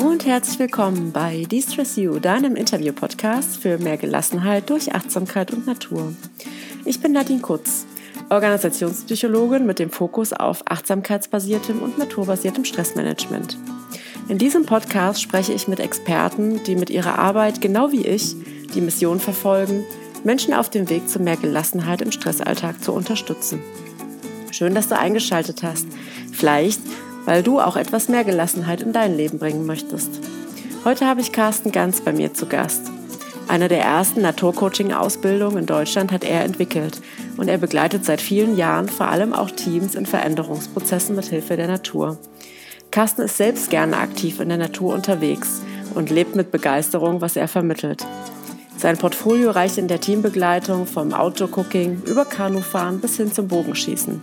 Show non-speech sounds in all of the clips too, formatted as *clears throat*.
Und herzlich willkommen bei De-Stress You, deinem Interview-Podcast für mehr Gelassenheit durch Achtsamkeit und Natur. Ich bin Nadine Kutz, Organisationspsychologin mit dem Fokus auf achtsamkeitsbasiertem und naturbasiertem Stressmanagement. In diesem Podcast spreche ich mit Experten, die mit ihrer Arbeit genau wie ich die Mission verfolgen, Menschen auf dem Weg zu mehr Gelassenheit im Stressalltag zu unterstützen. Schön, dass du eingeschaltet hast. Vielleicht weil du auch etwas mehr Gelassenheit in dein Leben bringen möchtest. Heute habe ich Carsten Ganz bei mir zu Gast. Eine der ersten Naturcoaching-Ausbildungen in Deutschland hat er entwickelt und er begleitet seit vielen Jahren vor allem auch Teams in Veränderungsprozessen mit Hilfe der Natur. Carsten ist selbst gerne aktiv in der Natur unterwegs und lebt mit Begeisterung, was er vermittelt. Sein Portfolio reicht in der Teambegleitung vom Outdoor-Cooking über Kanufahren bis hin zum Bogenschießen.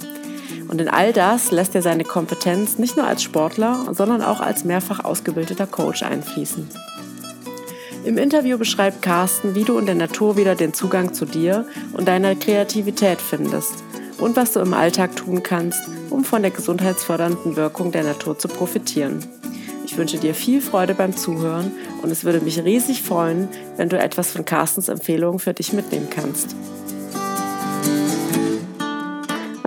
Und in all das lässt er seine Kompetenz nicht nur als Sportler, sondern auch als mehrfach ausgebildeter Coach einfließen. Im Interview beschreibt Carsten, wie du in der Natur wieder den Zugang zu dir und deiner Kreativität findest und was du im Alltag tun kannst, um von der gesundheitsfördernden Wirkung der Natur zu profitieren. Ich wünsche dir viel Freude beim Zuhören und es würde mich riesig freuen, wenn du etwas von Carstens Empfehlungen für dich mitnehmen kannst.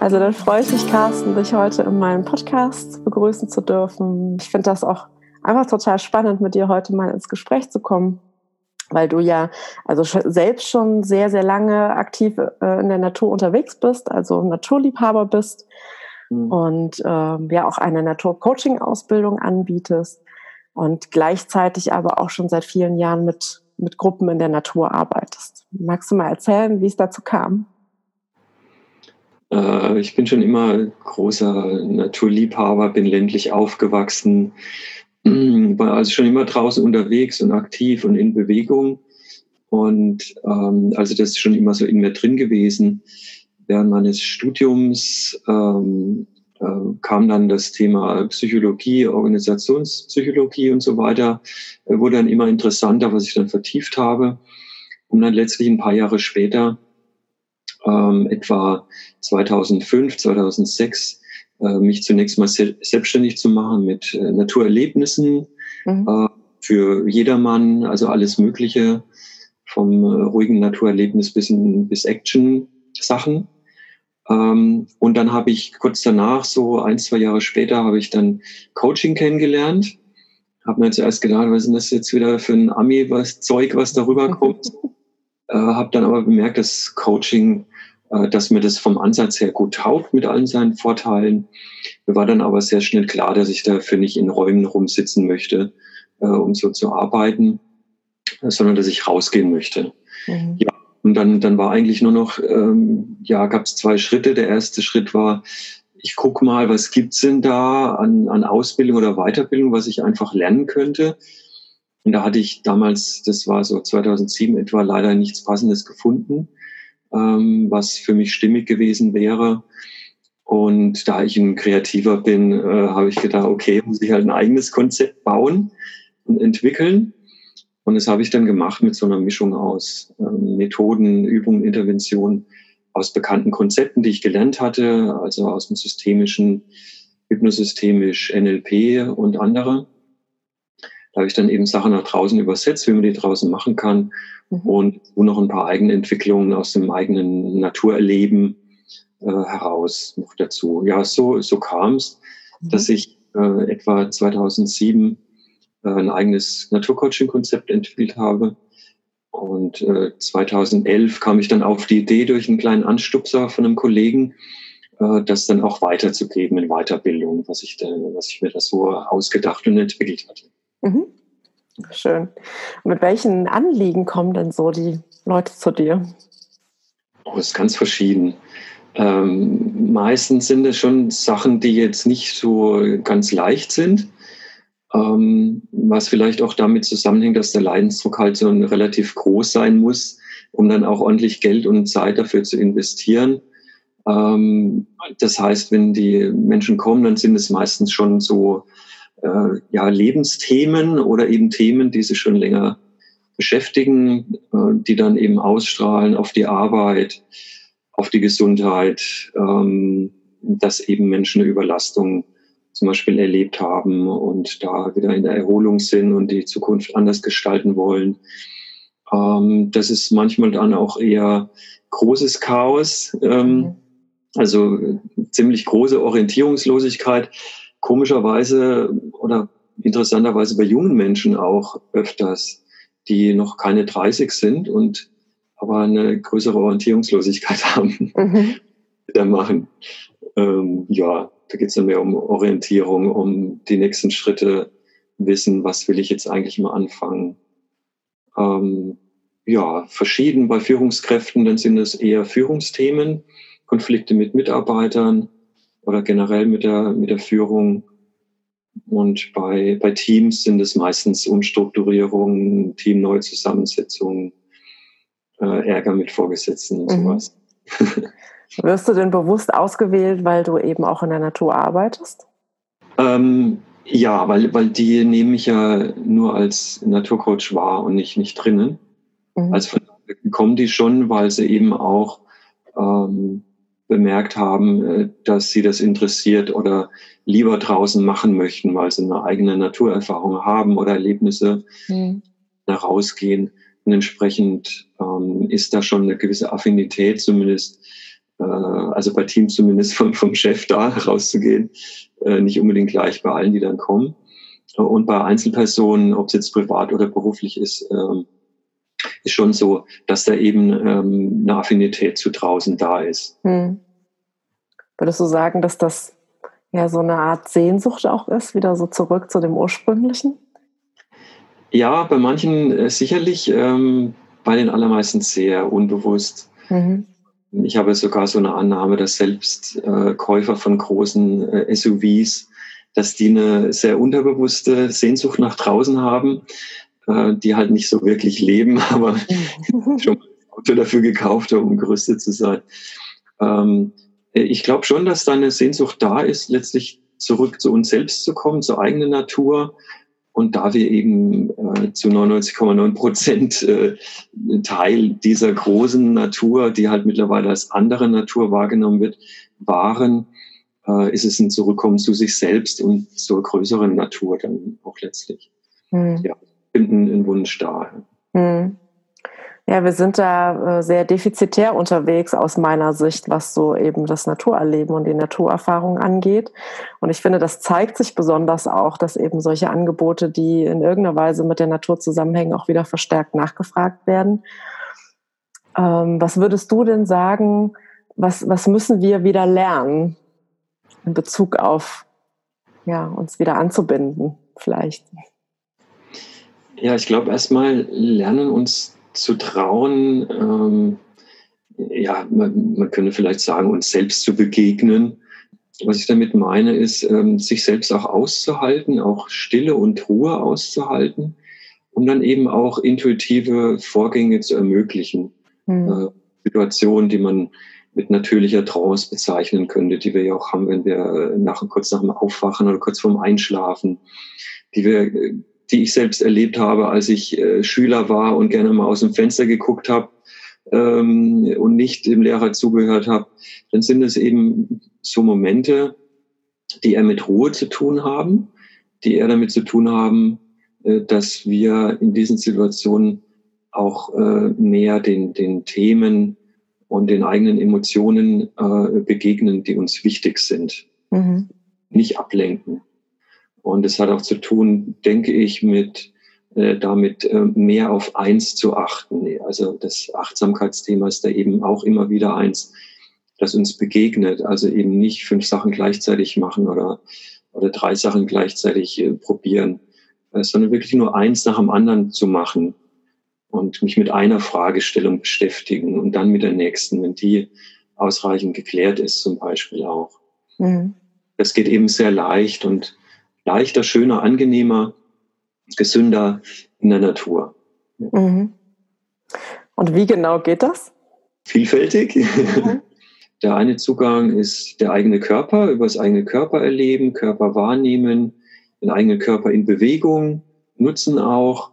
Also dann freue ich mich, Carsten, dich heute in meinem Podcast begrüßen zu dürfen. Ich finde das auch einfach total spannend, mit dir heute mal ins Gespräch zu kommen, weil du ja also selbst schon sehr, sehr lange aktiv äh, in der Natur unterwegs bist, also Naturliebhaber bist mhm. und ähm, ja auch eine Naturcoaching-Ausbildung anbietest und gleichzeitig aber auch schon seit vielen Jahren mit, mit Gruppen in der Natur arbeitest. Magst du mal erzählen, wie es dazu kam? Äh, ich bin schon immer großer Naturliebhaber, bin ländlich aufgewachsen, *clears throat* war also schon immer draußen unterwegs und aktiv und in Bewegung. Und ähm, also das ist schon immer so in mir drin gewesen. Während meines Studiums ähm, äh, kam dann das Thema Psychologie, Organisationspsychologie und so weiter, äh, wurde dann immer interessanter, was ich dann vertieft habe. Und dann letztlich ein paar Jahre später ähm, etwa 2005, 2006 äh, mich zunächst mal se selbstständig zu machen mit äh, Naturerlebnissen mhm. äh, für jedermann, also alles Mögliche vom äh, ruhigen Naturerlebnis bis, in, bis Action-Sachen. Ähm, und dann habe ich kurz danach, so ein, zwei Jahre später, habe ich dann Coaching kennengelernt. Habe mir zuerst gedacht, was ist denn das jetzt wieder für ein Ami, was Zeug, was darüber kommt. *laughs* äh, habe dann aber bemerkt, dass Coaching äh, dass mir das vom Ansatz her gut taugt mit allen seinen Vorteilen. Mir war dann aber sehr schnell klar, dass ich dafür nicht in Räumen rumsitzen möchte, äh, um so zu arbeiten, sondern dass ich rausgehen möchte. Mhm. Ja, und dann, dann war eigentlich nur noch, ähm, ja, gab es zwei Schritte. Der erste Schritt war, ich guck mal, was gibt's denn da an, an Ausbildung oder Weiterbildung, was ich einfach lernen könnte. Und da hatte ich damals, das war so 2007 etwa, leider nichts Passendes gefunden ähm, was für mich stimmig gewesen wäre. Und da ich ein Kreativer bin, äh, habe ich gedacht, okay, muss ich halt ein eigenes Konzept bauen und entwickeln. Und das habe ich dann gemacht mit so einer Mischung aus ähm, Methoden, Übungen, Interventionen, aus bekannten Konzepten, die ich gelernt hatte, also aus dem systemischen, hypnosystemisch, NLP und andere. Da habe ich dann eben Sachen nach draußen übersetzt, wie man die draußen machen kann mhm. und noch ein paar eigene Entwicklungen aus dem eigenen Naturerleben äh, heraus noch dazu. Ja, so, so kam es, mhm. dass ich äh, etwa 2007 äh, ein eigenes Naturcoaching-Konzept entwickelt habe. Und äh, 2011 kam ich dann auf die Idee durch einen kleinen Anstupser von einem Kollegen, äh, das dann auch weiterzugeben in Weiterbildung, was ich, da, was ich mir da so ausgedacht und entwickelt hatte. Mhm. Schön. Mit welchen Anliegen kommen denn so die Leute zu dir? Oh, ist ganz verschieden. Ähm, meistens sind es schon Sachen, die jetzt nicht so ganz leicht sind, ähm, was vielleicht auch damit zusammenhängt, dass der Leidensdruck halt so relativ groß sein muss, um dann auch ordentlich Geld und Zeit dafür zu investieren. Ähm, das heißt, wenn die Menschen kommen, dann sind es meistens schon so äh, ja, Lebensthemen oder eben Themen, die sich schon länger beschäftigen, äh, die dann eben ausstrahlen auf die Arbeit, auf die Gesundheit, ähm, dass eben Menschen eine Überlastung zum Beispiel erlebt haben und da wieder in der Erholung sind und die Zukunft anders gestalten wollen. Ähm, das ist manchmal dann auch eher großes Chaos, ähm, mhm. also ziemlich große Orientierungslosigkeit. Komischerweise oder interessanterweise bei jungen Menschen auch öfters, die noch keine 30 sind und aber eine größere Orientierungslosigkeit *laughs* haben, mhm. da machen. Ähm, ja, da geht es dann mehr um Orientierung, um die nächsten Schritte wissen, was will ich jetzt eigentlich mal anfangen. Ähm, ja, verschieden bei Führungskräften, dann sind es eher Führungsthemen, Konflikte mit Mitarbeitern oder generell mit der, mit der Führung. Und bei, bei Teams sind es meistens Umstrukturierungen, Teamneuzusammensetzungen, äh, Ärger mit Vorgesetzten und mhm. sowas. *laughs* Wirst du denn bewusst ausgewählt, weil du eben auch in der Natur arbeitest? Ähm, ja, weil, weil die nehme ich ja nur als Naturcoach wahr und nicht, nicht drinnen. Mhm. Also von kommen die schon, weil sie eben auch ähm, bemerkt haben, äh, dass sie das interessiert oder lieber draußen machen möchten, weil sie eine eigene Naturerfahrung haben oder Erlebnisse mhm. rausgehen. Und entsprechend ähm, ist da schon eine gewisse Affinität zumindest, äh, also bei Teams zumindest vom, vom Chef da *laughs* rauszugehen, äh, nicht unbedingt gleich bei allen, die dann kommen. Und bei Einzelpersonen, ob es jetzt privat oder beruflich ist, äh, ist schon so, dass da eben ähm, eine Affinität zu draußen da ist. Hm. Würdest du sagen, dass das ja so eine Art Sehnsucht auch ist, wieder so zurück zu dem ursprünglichen? Ja, bei manchen äh, sicherlich, ähm, bei den allermeisten sehr unbewusst. Mhm. Ich habe sogar so eine Annahme, dass selbst äh, Käufer von großen äh, SUVs, dass die eine sehr unterbewusste Sehnsucht nach draußen haben, äh, die halt nicht so wirklich leben, *laughs* aber schon ein Auto dafür gekauft haben, um gerüstet zu sein. Ähm, ich glaube schon, dass da eine Sehnsucht da ist, letztlich zurück zu uns selbst zu kommen, zur eigenen Natur. Und da wir eben äh, zu 99,9 Prozent äh, Teil dieser großen Natur, die halt mittlerweile als andere Natur wahrgenommen wird, waren, äh, ist es ein Zurückkommen zu sich selbst und zur größeren Natur dann auch letztlich. Hm. Ja, finden ein Wunsch da. Hm. Ja, wir sind da äh, sehr defizitär unterwegs aus meiner Sicht, was so eben das Naturerleben und die Naturerfahrung angeht. Und ich finde, das zeigt sich besonders auch, dass eben solche Angebote, die in irgendeiner Weise mit der Natur zusammenhängen, auch wieder verstärkt nachgefragt werden. Ähm, was würdest du denn sagen, was, was müssen wir wieder lernen in Bezug auf ja, uns wieder anzubinden, vielleicht? Ja, ich glaube, erstmal lernen uns zu trauen, ähm, ja, man, man könnte vielleicht sagen, uns selbst zu begegnen. Was ich damit meine, ist, ähm, sich selbst auch auszuhalten, auch Stille und Ruhe auszuhalten, um dann eben auch intuitive Vorgänge zu ermöglichen. Mhm. Äh, Situationen, die man mit natürlicher Trance bezeichnen könnte, die wir ja auch haben, wenn wir nach, kurz nach dem Aufwachen oder kurz vorm Einschlafen, die wir äh, die ich selbst erlebt habe, als ich äh, Schüler war und gerne mal aus dem Fenster geguckt habe ähm, und nicht dem Lehrer zugehört habe, dann sind es eben so Momente, die eher mit Ruhe zu tun haben, die eher damit zu tun haben, äh, dass wir in diesen Situationen auch äh, mehr den, den Themen und den eigenen Emotionen äh, begegnen, die uns wichtig sind. Mhm. Nicht ablenken. Und es hat auch zu tun, denke ich, mit äh, damit äh, mehr auf eins zu achten. Also das Achtsamkeitsthema ist da eben auch immer wieder eins, das uns begegnet. Also eben nicht fünf Sachen gleichzeitig machen oder, oder drei Sachen gleichzeitig äh, probieren, äh, sondern wirklich nur eins nach dem anderen zu machen und mich mit einer Fragestellung beschäftigen und dann mit der nächsten, wenn die ausreichend geklärt ist zum Beispiel auch. Mhm. Das geht eben sehr leicht und leichter, schöner, angenehmer, gesünder in der Natur. Mhm. Und wie genau geht das? Vielfältig. Mhm. *laughs* Der eine Zugang ist der eigene Körper, über das eigene Körper erleben, Körper wahrnehmen, den eigenen Körper in Bewegung nutzen auch,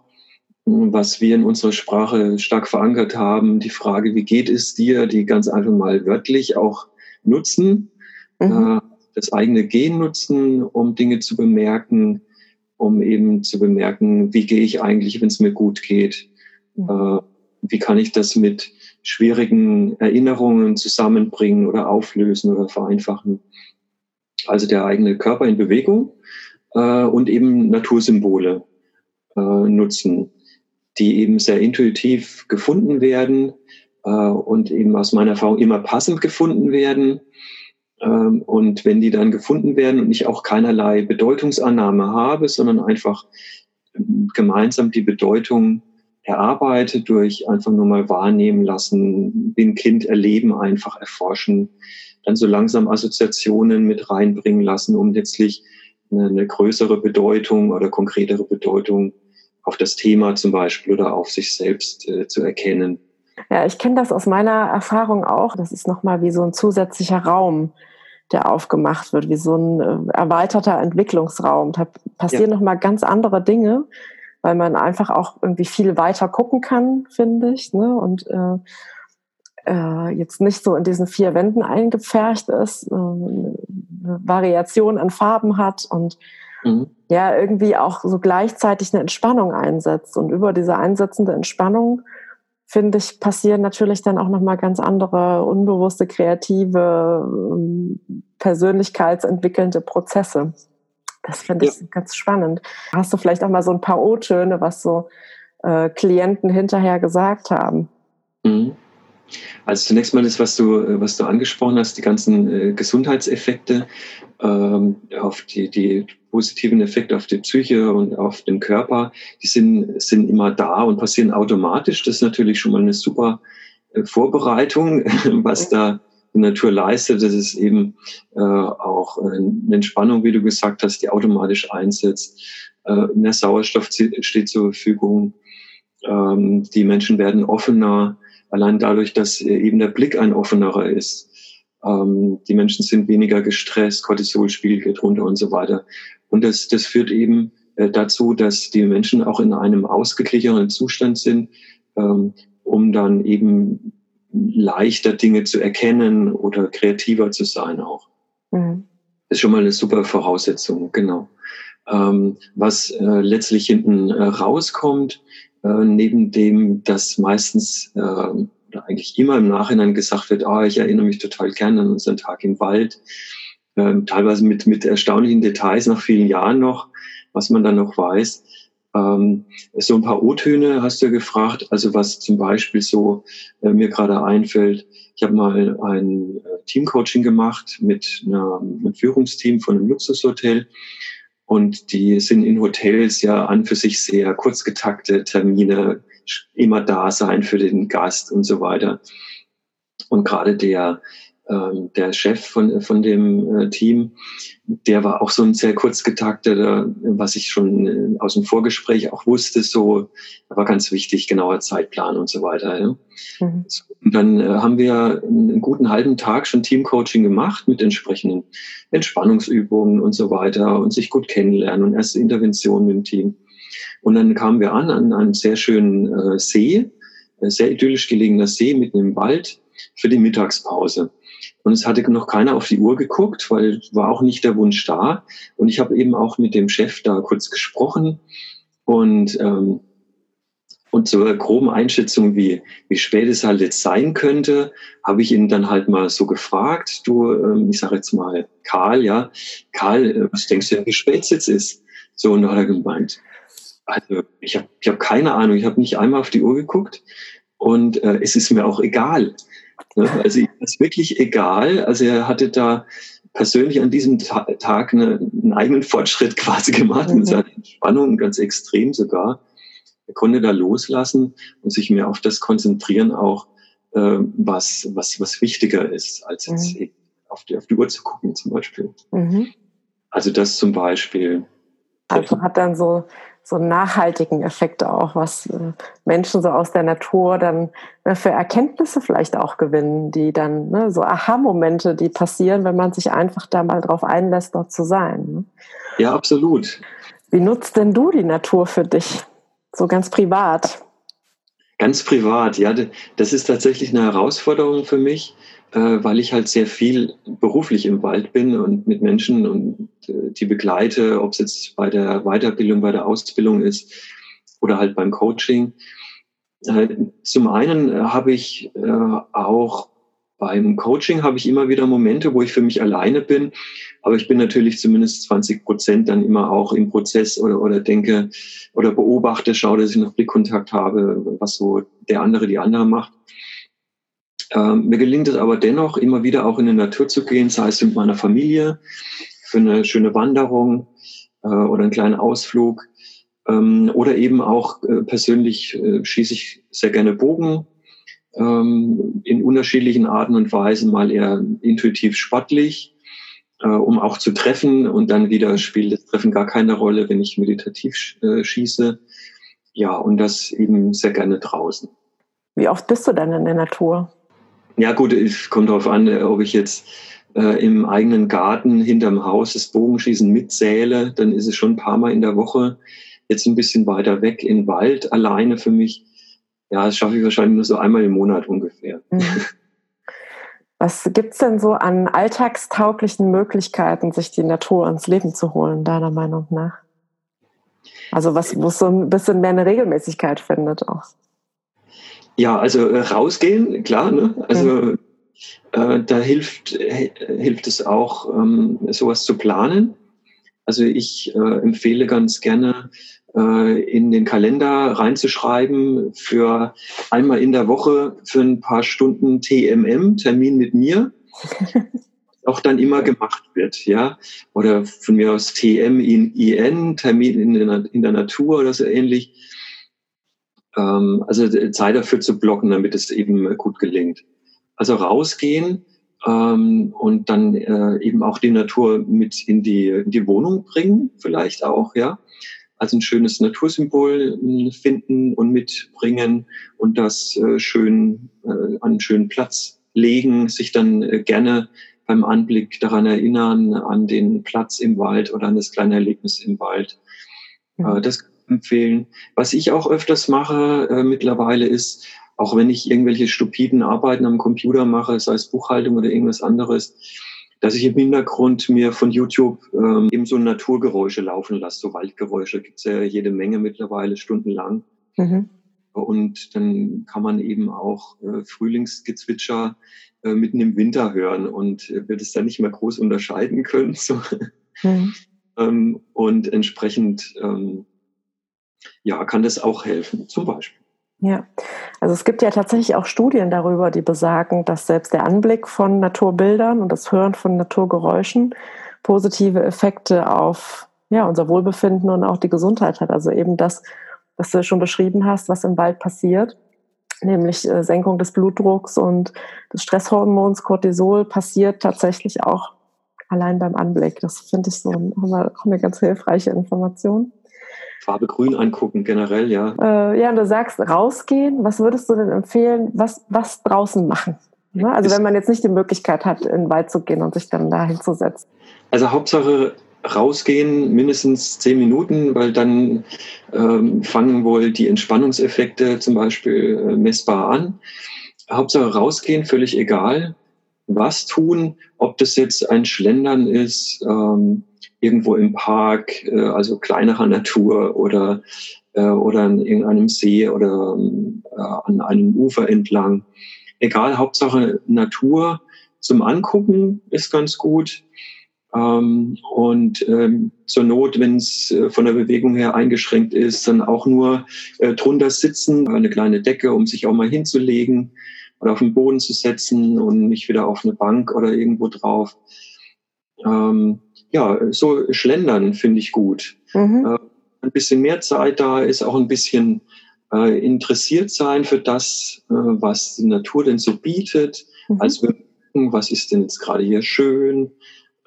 was wir in unserer Sprache stark verankert haben, die Frage, wie geht es dir, die ganz einfach mal wörtlich auch nutzen. Mhm. Das eigene Gehen nutzen, um Dinge zu bemerken, um eben zu bemerken, wie gehe ich eigentlich, wenn es mir gut geht. Mhm. Äh, wie kann ich das mit schwierigen Erinnerungen zusammenbringen oder auflösen oder vereinfachen. Also der eigene Körper in Bewegung äh, und eben Natursymbole äh, nutzen, die eben sehr intuitiv gefunden werden äh, und eben aus meiner Erfahrung immer passend gefunden werden. Ähm, und wenn die dann gefunden werden und ich auch keinerlei Bedeutungsannahme habe, sondern einfach ähm, gemeinsam die Bedeutung erarbeitet durch einfach nur mal wahrnehmen lassen, den Kind erleben, einfach erforschen, dann so langsam Assoziationen mit reinbringen lassen, um letztlich eine, eine größere Bedeutung oder konkretere Bedeutung auf das Thema zum Beispiel oder auf sich selbst äh, zu erkennen. Ja, ich kenne das aus meiner Erfahrung auch. Das ist nochmal wie so ein zusätzlicher Raum, der aufgemacht wird, wie so ein äh, erweiterter Entwicklungsraum. Da passieren ja. nochmal ganz andere Dinge, weil man einfach auch irgendwie viel weiter gucken kann, finde ich. Ne? Und äh, äh, jetzt nicht so in diesen vier Wänden eingepfercht ist, äh, eine Variation an Farben hat und mhm. ja, irgendwie auch so gleichzeitig eine Entspannung einsetzt. Und über diese einsetzende Entspannung finde ich, passieren natürlich dann auch nochmal ganz andere unbewusste, kreative, ähm, persönlichkeitsentwickelnde Prozesse. Das finde ich ja. ganz spannend. Hast du vielleicht auch mal so ein paar O-Töne, was so äh, Klienten hinterher gesagt haben? Mhm. Also zunächst mal das, was du, äh, was du angesprochen hast, die ganzen äh, Gesundheitseffekte, ähm, auf die, die positiven Effekte auf die Psyche und auf den Körper, die sind, sind immer da und passieren automatisch. Das ist natürlich schon mal eine super äh, Vorbereitung, *laughs* was da die Natur leistet. Das ist eben äh, auch eine Entspannung, wie du gesagt hast, die automatisch einsetzt. Äh, mehr Sauerstoff steht zur Verfügung. Ähm, die Menschen werden offener Allein dadurch, dass eben der Blick ein offenerer ist. Ähm, die Menschen sind weniger gestresst, Cortisolspiegel geht runter und so weiter. Und das, das führt eben äh, dazu, dass die Menschen auch in einem ausgeglicheneren Zustand sind, ähm, um dann eben leichter Dinge zu erkennen oder kreativer zu sein auch. Mhm. Das ist schon mal eine super Voraussetzung, genau. Ähm, was äh, letztlich hinten äh, rauskommt, äh, neben dem, dass meistens äh, oder eigentlich immer im Nachhinein gesagt wird, ah, ich erinnere mich total gern an unseren Tag im Wald, ähm, teilweise mit, mit erstaunlichen Details nach vielen Jahren noch, was man dann noch weiß. Ähm, so ein paar O-Töne hast du gefragt, also was zum Beispiel so äh, mir gerade einfällt. Ich habe mal ein äh, Teamcoaching gemacht mit einem Führungsteam von einem Luxushotel und die sind in Hotels ja an für sich sehr kurz getakte Termine, immer da sein für den Gast und so weiter. Und gerade der der Chef von, von dem äh, Team, der war auch so ein sehr kurz getakteter, was ich schon äh, aus dem Vorgespräch auch wusste, so, war ganz wichtig, genauer Zeitplan und so weiter. Ja. Mhm. Und dann äh, haben wir einen guten halben Tag schon Teamcoaching gemacht mit entsprechenden Entspannungsübungen und so weiter und sich gut kennenlernen und erste Interventionen mit dem Team. Und dann kamen wir an an einem sehr schönen äh, See, sehr idyllisch gelegener See mitten im Wald für die Mittagspause. Und es hatte noch keiner auf die Uhr geguckt, weil war auch nicht der Wunsch da. Und ich habe eben auch mit dem Chef da kurz gesprochen und ähm, und zur groben Einschätzung, wie, wie spät es halt jetzt sein könnte, habe ich ihn dann halt mal so gefragt, du, ähm, ich sage jetzt mal Karl, ja, Karl, äh, was denkst du denn, wie spät es jetzt ist? So, und da hat er gemeint, also ich habe ich hab keine Ahnung, ich habe nicht einmal auf die Uhr geguckt und äh, es ist mir auch egal. Ne? Also ist wirklich egal. Also er hatte da persönlich an diesem Tag eine, einen eigenen Fortschritt *laughs* quasi gemacht mhm. in seiner Entspannung, ganz extrem sogar. Er konnte da loslassen und sich mehr auf das konzentrieren, auch äh, was, was, was wichtiger ist, als jetzt mhm. auf, die, auf die Uhr zu gucken zum Beispiel. Mhm. Also das zum Beispiel. Also hat dann so so nachhaltigen Effekt auch, was äh, Menschen so aus der Natur dann ne, für Erkenntnisse vielleicht auch gewinnen, die dann ne, so Aha-Momente, die passieren, wenn man sich einfach da mal drauf einlässt, dort zu sein. Ne? Ja, absolut. Wie nutzt denn du die Natur für dich? So ganz privat? Ganz privat, ja, das ist tatsächlich eine Herausforderung für mich, äh, weil ich halt sehr viel beruflich im Wald bin und mit Menschen und äh, die begleite, ob es jetzt bei der Weiterbildung, bei der Ausbildung ist oder halt beim Coaching. Äh, zum einen äh, habe ich äh, auch beim Coaching habe ich immer wieder Momente, wo ich für mich alleine bin, aber ich bin natürlich zumindest 20 Prozent dann immer auch im Prozess oder, oder denke oder beobachte, schaue, dass ich noch Blickkontakt habe, was so der andere, die andere macht. Ähm, mir gelingt es aber dennoch, immer wieder auch in die Natur zu gehen, sei es mit meiner Familie, für eine schöne Wanderung äh, oder einen kleinen Ausflug. Ähm, oder eben auch äh, persönlich äh, schieße ich sehr gerne Bogen ähm, in unterschiedlichen Arten und Weisen, mal eher intuitiv sportlich, äh, um auch zu treffen und dann wieder spielt das Treffen gar keine Rolle, wenn ich meditativ äh, schieße. Ja, und das eben sehr gerne draußen. Wie oft bist du denn in der Natur? Ja gut, es kommt darauf an, ob ich jetzt äh, im eigenen Garten hinterm Haus das Bogenschießen mitzähle, dann ist es schon ein paar Mal in der Woche. Jetzt ein bisschen weiter weg in Wald alleine für mich. Ja, das schaffe ich wahrscheinlich nur so einmal im Monat ungefähr. Mhm. *laughs* Was gibt's denn so an alltagstauglichen Möglichkeiten, sich die Natur ins Leben zu holen, deiner Meinung nach? Also was, wo es so ein bisschen mehr eine Regelmäßigkeit findet auch. Ja, also äh, rausgehen, klar. Ne? Also mhm. äh, da hilft, äh, hilft es auch, ähm, sowas zu planen. Also ich äh, empfehle ganz gerne, äh, in den Kalender reinzuschreiben für einmal in der Woche für ein paar Stunden TMM, Termin mit mir. *laughs* auch dann immer gemacht wird, ja. Oder von mir aus TM in IN, Termin in der, in der Natur oder so ähnlich ähm, also Zeit dafür zu blocken, damit es eben gut gelingt. Also rausgehen ähm, und dann äh, eben auch die Natur mit in die, in die Wohnung bringen, vielleicht auch, ja. Also ein schönes Natursymbol äh, finden und mitbringen und das äh, schön äh, an einen schönen Platz legen, sich dann äh, gerne beim Anblick daran erinnern, an den Platz im Wald oder an das kleine Erlebnis im Wald. Mhm. Äh, das empfehlen. Was ich auch öfters mache äh, mittlerweile ist, auch wenn ich irgendwelche stupiden Arbeiten am Computer mache, sei es Buchhaltung oder irgendwas anderes, dass ich im Hintergrund mir von YouTube ähm, eben so Naturgeräusche laufen lasse. So Waldgeräusche gibt's ja jede Menge mittlerweile, stundenlang. Mhm. Und dann kann man eben auch äh, Frühlingsgezwitscher äh, mitten im Winter hören und äh, wird es dann nicht mehr groß unterscheiden können. *laughs* So. Mhm. ähm, und entsprechend ähm, ja, kann das auch helfen, zum Beispiel. Ja, also es gibt ja tatsächlich auch Studien darüber, die besagen, dass selbst der Anblick von Naturbildern und das Hören von Naturgeräuschen positive Effekte auf ja, unser Wohlbefinden und auch die Gesundheit hat. Also eben das, was du schon beschrieben hast, was im Wald passiert, nämlich äh, Senkung des Blutdrucks und des Stresshormons Cortisol passiert tatsächlich auch allein beim Anblick. Das finde ich so eine, eine ganz hilfreiche Information. Farbe Grün angucken, generell, ja. Äh, ja, und du sagst rausgehen. Was würdest du denn empfehlen, was, was draußen machen? Ne? Also wenn man jetzt nicht die Möglichkeit hat, in den Wald zu gehen und sich dann da hinzusetzen. Also Hauptsache rausgehen, mindestens zehn Minuten, weil dann ähm, fangen wohl die Entspannungseffekte zum Beispiel äh, messbar an. Hauptsache rausgehen, völlig egal. Was tun, ob das jetzt ein Schlendern ist, ähm, irgendwo im Park, äh, also kleinerer Natur oder, äh, oder an irgendeinem See oder äh, an einem Ufer entlang. Egal, Hauptsache Natur zum Angucken ist ganz gut. Ähm, und ähm, zur Not, wenn es äh, von der Bewegung her eingeschränkt ist, dann auch nur äh, drunter sitzen, eine kleine Decke, um sich auch mal hinzulegen oder auf den Boden zu setzen und nicht wieder auf eine Bank oder irgendwo drauf. Ähm, ja, so schlendern finde ich gut. Mhm. Äh, ein bisschen mehr Zeit da ist, auch ein bisschen äh, interessiert sein für das, äh, was die Natur denn so bietet. Mhm. Also was ist denn jetzt gerade hier schön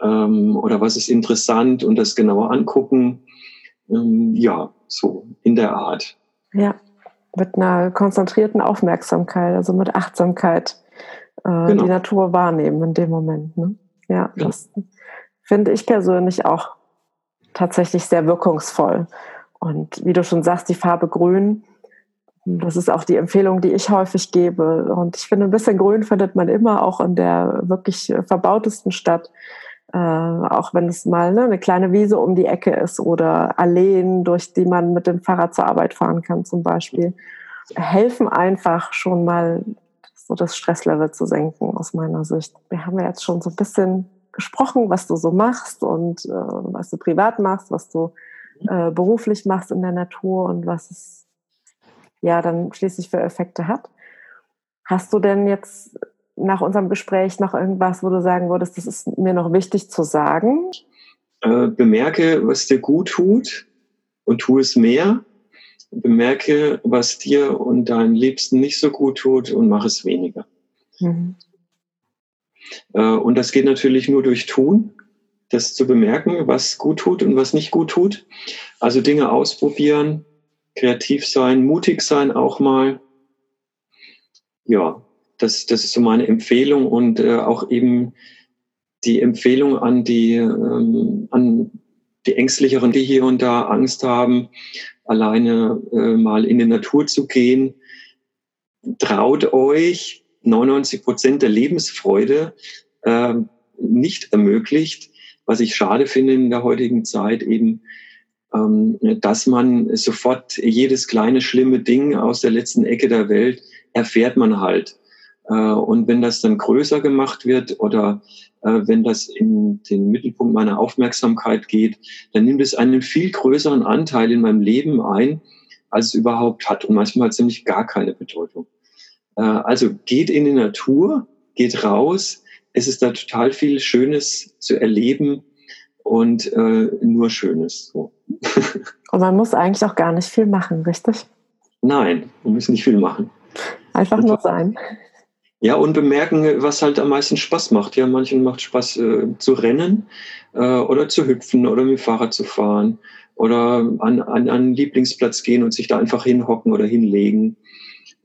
ähm, oder was ist interessant und das genauer angucken. Ähm, ja, so in der Art. Ja, mit einer konzentrierten Aufmerksamkeit, also mit Achtsamkeit äh, genau. die Natur wahrnehmen in dem Moment. Ne? Ja, ja, das finde ich persönlich auch tatsächlich sehr wirkungsvoll. Und wie du schon sagst, die Farbe Grün Das ist auch die Empfehlung, die ich häufig gebe. Und ich finde, ein bisschen Grün findet man immer auch in der wirklich verbautesten Stadt. Äh, auch wenn es mal ne, eine kleine Wiese um die Ecke ist oder Alleen, durch die man mit dem Fahrrad zur Arbeit fahren kann zum Beispiel, helfen einfach schon mal so das Stresslevel zu senken aus meiner Sicht. Wir haben ja jetzt schon so ein bisschen gesprochen, was du so machst und äh, was du privat machst, was du äh, beruflich machst in der Natur und was es ja dann schließlich für Effekte hat. Hast du denn jetzt nach unserem Gespräch noch irgendwas, wo du sagen würdest, das ist mir noch wichtig zu sagen? Äh, bemerke, was dir gut tut und tu es mehr. Bemerke, was dir und deinen Liebsten nicht so gut tut und mach es weniger. Mhm. Äh, und das geht natürlich nur durch Tun, das zu bemerken, was gut tut und was nicht gut tut. Also Dinge ausprobieren, kreativ sein, mutig sein auch mal. Ja, das, das ist so meine Empfehlung und äh, auch eben die Empfehlung an die, ähm, an die Ängstlicheren, die hier und da Angst haben, alleine äh, mal in die Natur zu gehen. Traut euch, 99 Prozent der Lebensfreude äh, nicht ermöglicht, was ich schade finde in der heutigen Zeit eben, ähm, dass man sofort jedes kleine schlimme Ding aus der letzten Ecke der Welt erfährt man halt. Äh, und wenn das dann größer gemacht wird oder äh, wenn das in den Mittelpunkt meiner Aufmerksamkeit geht, dann nimmt es einen viel größeren Anteil in meinem Leben ein, als es überhaupt hat und manchmal nämlich gar keine Bedeutung. Äh, also geht in die Natur, geht raus. Es ist da total viel Schönes zu erleben und äh, nur Schönes. So. *laughs* und man muss eigentlich auch gar nicht viel machen, richtig? Nein, man muss nicht viel machen. Einfach, nur sein. Ja, und bemerken, was halt am meisten Spaß macht. Ja, manchen macht Spaß äh, zu rennen äh, oder zu hüpfen oder mit dem Fahrrad zu fahren oder an, an, einen Lieblingsplatz gehen und sich da einfach hinhocken oder hinlegen.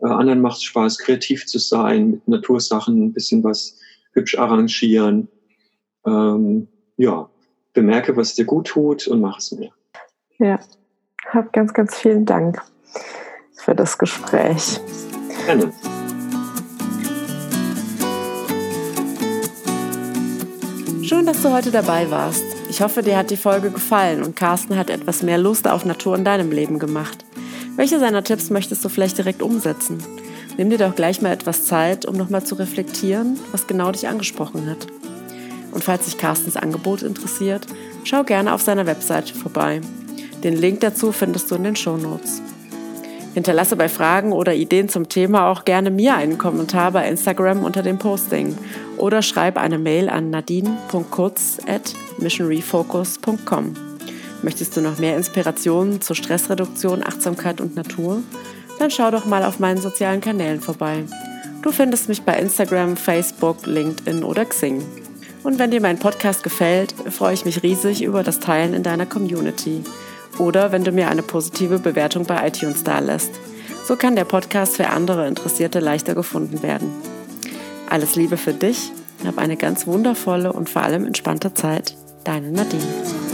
Äh, anderen macht es Spaß, kreativ zu sein, mit Natursachen ein bisschen was hübsch arrangieren. Ähm, ja, bemerke, was dir gut tut und mach es mir. Ja, hab ganz, ganz vielen Dank für das Gespräch. Gerne. Schön, dass du heute dabei warst. Ich hoffe, dir hat die Folge gefallen und Carsten hat etwas mehr Lust auf Natur in deinem Leben gemacht. Welche seiner Tipps möchtest du vielleicht direkt umsetzen? Nimm dir doch gleich mal etwas Zeit, um nochmal zu reflektieren, was genau dich angesprochen hat. Und falls dich Carstens Angebot interessiert, schau gerne auf seiner Webseite vorbei. Den Link dazu findest du in den Show Notes. Hinterlasse bei Fragen oder Ideen zum Thema auch gerne mir einen Kommentar bei Instagram unter dem Posting oder schreib eine Mail an nadine.kurz at missionrefocus.com. Möchtest du noch mehr Inspirationen zur Stressreduktion, Achtsamkeit und Natur? Dann schau doch mal auf meinen sozialen Kanälen vorbei. Du findest mich bei Instagram, Facebook, LinkedIn oder Xing. Und wenn dir mein Podcast gefällt, freue ich mich riesig über das Teilen in deiner Community oder wenn du mir eine positive Bewertung bei iTunes dalässt. So kann der Podcast für andere Interessierte leichter gefunden werden. Alles Liebe für dich, hab eine ganz wundervolle und vor allem entspannte Zeit. Deine Nadine.